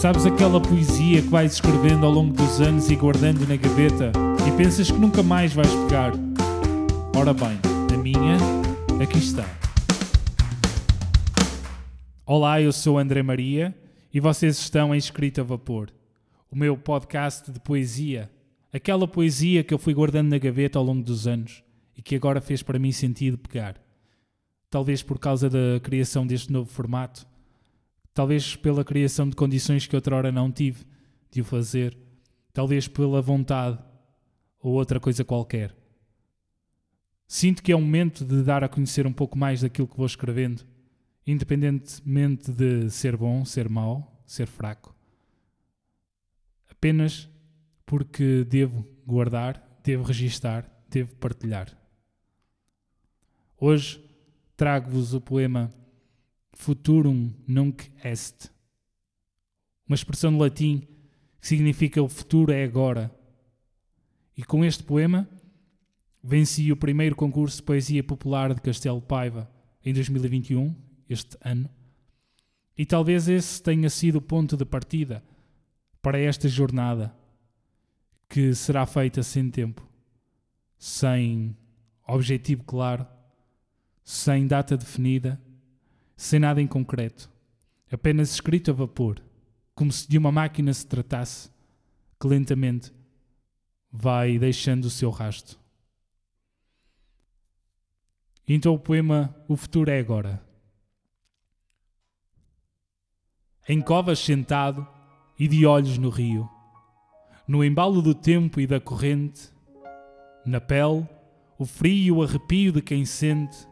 Sabes aquela poesia que vais escrevendo ao longo dos anos e guardando na gaveta e pensas que nunca mais vais pegar? Ora bem, a minha, aqui está. Olá, eu sou André Maria e vocês estão em Escrita a Vapor, o meu podcast de poesia. Aquela poesia que eu fui guardando na gaveta ao longo dos anos e que agora fez para mim sentido pegar. Talvez por causa da criação deste novo formato, talvez pela criação de condições que outrora não tive de o fazer, talvez pela vontade ou outra coisa qualquer. Sinto que é o momento de dar a conhecer um pouco mais daquilo que vou escrevendo, independentemente de ser bom, ser mau, ser fraco. Apenas porque devo guardar, devo registar, devo partilhar. Hoje trago-vos o poema Futurum Nunc Est, uma expressão no latim que significa o futuro é agora. E com este poema venci o primeiro concurso de poesia popular de Castelo Paiva em 2021, este ano, e talvez esse tenha sido o ponto de partida para esta jornada que será feita sem tempo, sem objetivo claro sem data definida, sem nada em concreto, apenas escrito a vapor, como se de uma máquina se tratasse, que lentamente vai deixando o seu rasto. Então o poema O Futuro é Agora. Em covas sentado e de olhos no rio, no embalo do tempo e da corrente, na pele, o frio e o arrepio de quem sente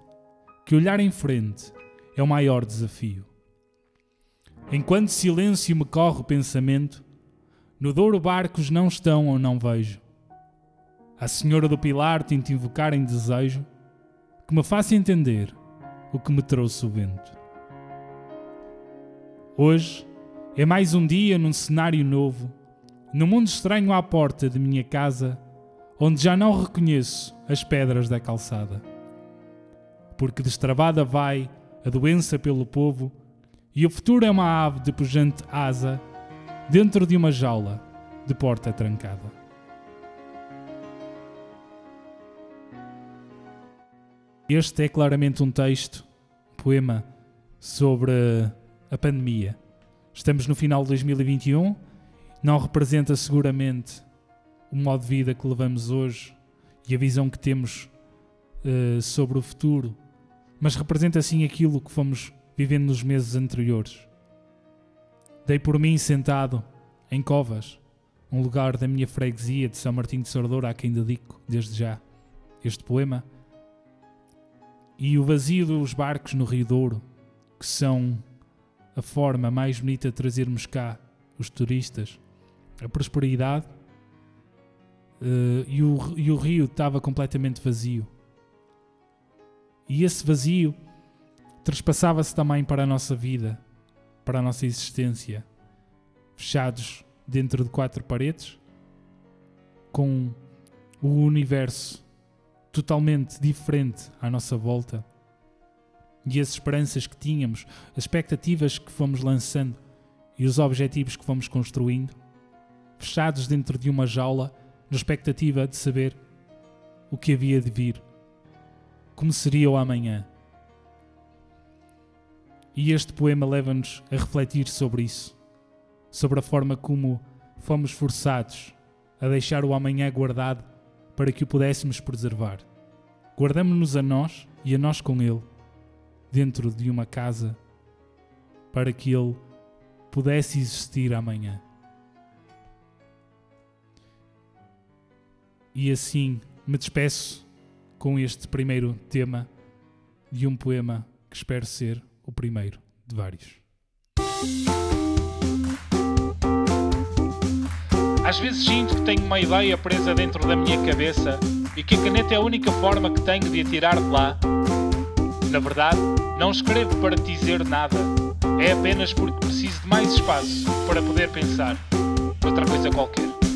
que olhar em frente é o maior desafio. Enquanto silêncio me corre o pensamento, no Douro barcos não estão ou não vejo. A Senhora do Pilar tenta invocar em desejo que me faça entender o que me trouxe o vento. Hoje é mais um dia num cenário novo, no mundo estranho à porta de minha casa, onde já não reconheço as pedras da calçada porque destravada vai a doença pelo povo, e o futuro é uma ave de pujante asa dentro de uma jaula de porta trancada. Este é claramente um texto, um poema sobre a pandemia. Estamos no final de 2021, não representa seguramente o modo de vida que levamos hoje e a visão que temos uh, sobre o futuro mas representa sim aquilo que fomos vivendo nos meses anteriores. Dei por mim sentado em Covas, um lugar da minha freguesia de São Martinho de Sordoura a quem dedico, desde já, este poema. E o vazio dos barcos no Rio Douro, que são a forma mais bonita de trazermos cá os turistas, a prosperidade, uh, e, o, e o rio estava completamente vazio e esse vazio trespassava-se também para a nossa vida, para a nossa existência, fechados dentro de quatro paredes, com o universo totalmente diferente à nossa volta. E as esperanças que tínhamos, as expectativas que fomos lançando e os objetivos que fomos construindo, fechados dentro de uma jaula, na expectativa de saber o que havia de vir como seria o amanhã. E este poema leva-nos a refletir sobre isso, sobre a forma como fomos forçados a deixar o amanhã guardado para que o pudéssemos preservar. Guardamos-nos a nós e a nós com ele, dentro de uma casa, para que ele pudesse existir amanhã. E assim me despeço com este primeiro tema de um poema que espero ser o primeiro de vários. Às vezes sinto que tenho uma ideia presa dentro da minha cabeça e que a caneta é a única forma que tenho de a tirar de lá. Na verdade, não escrevo para dizer nada. É apenas porque preciso de mais espaço para poder pensar outra coisa qualquer.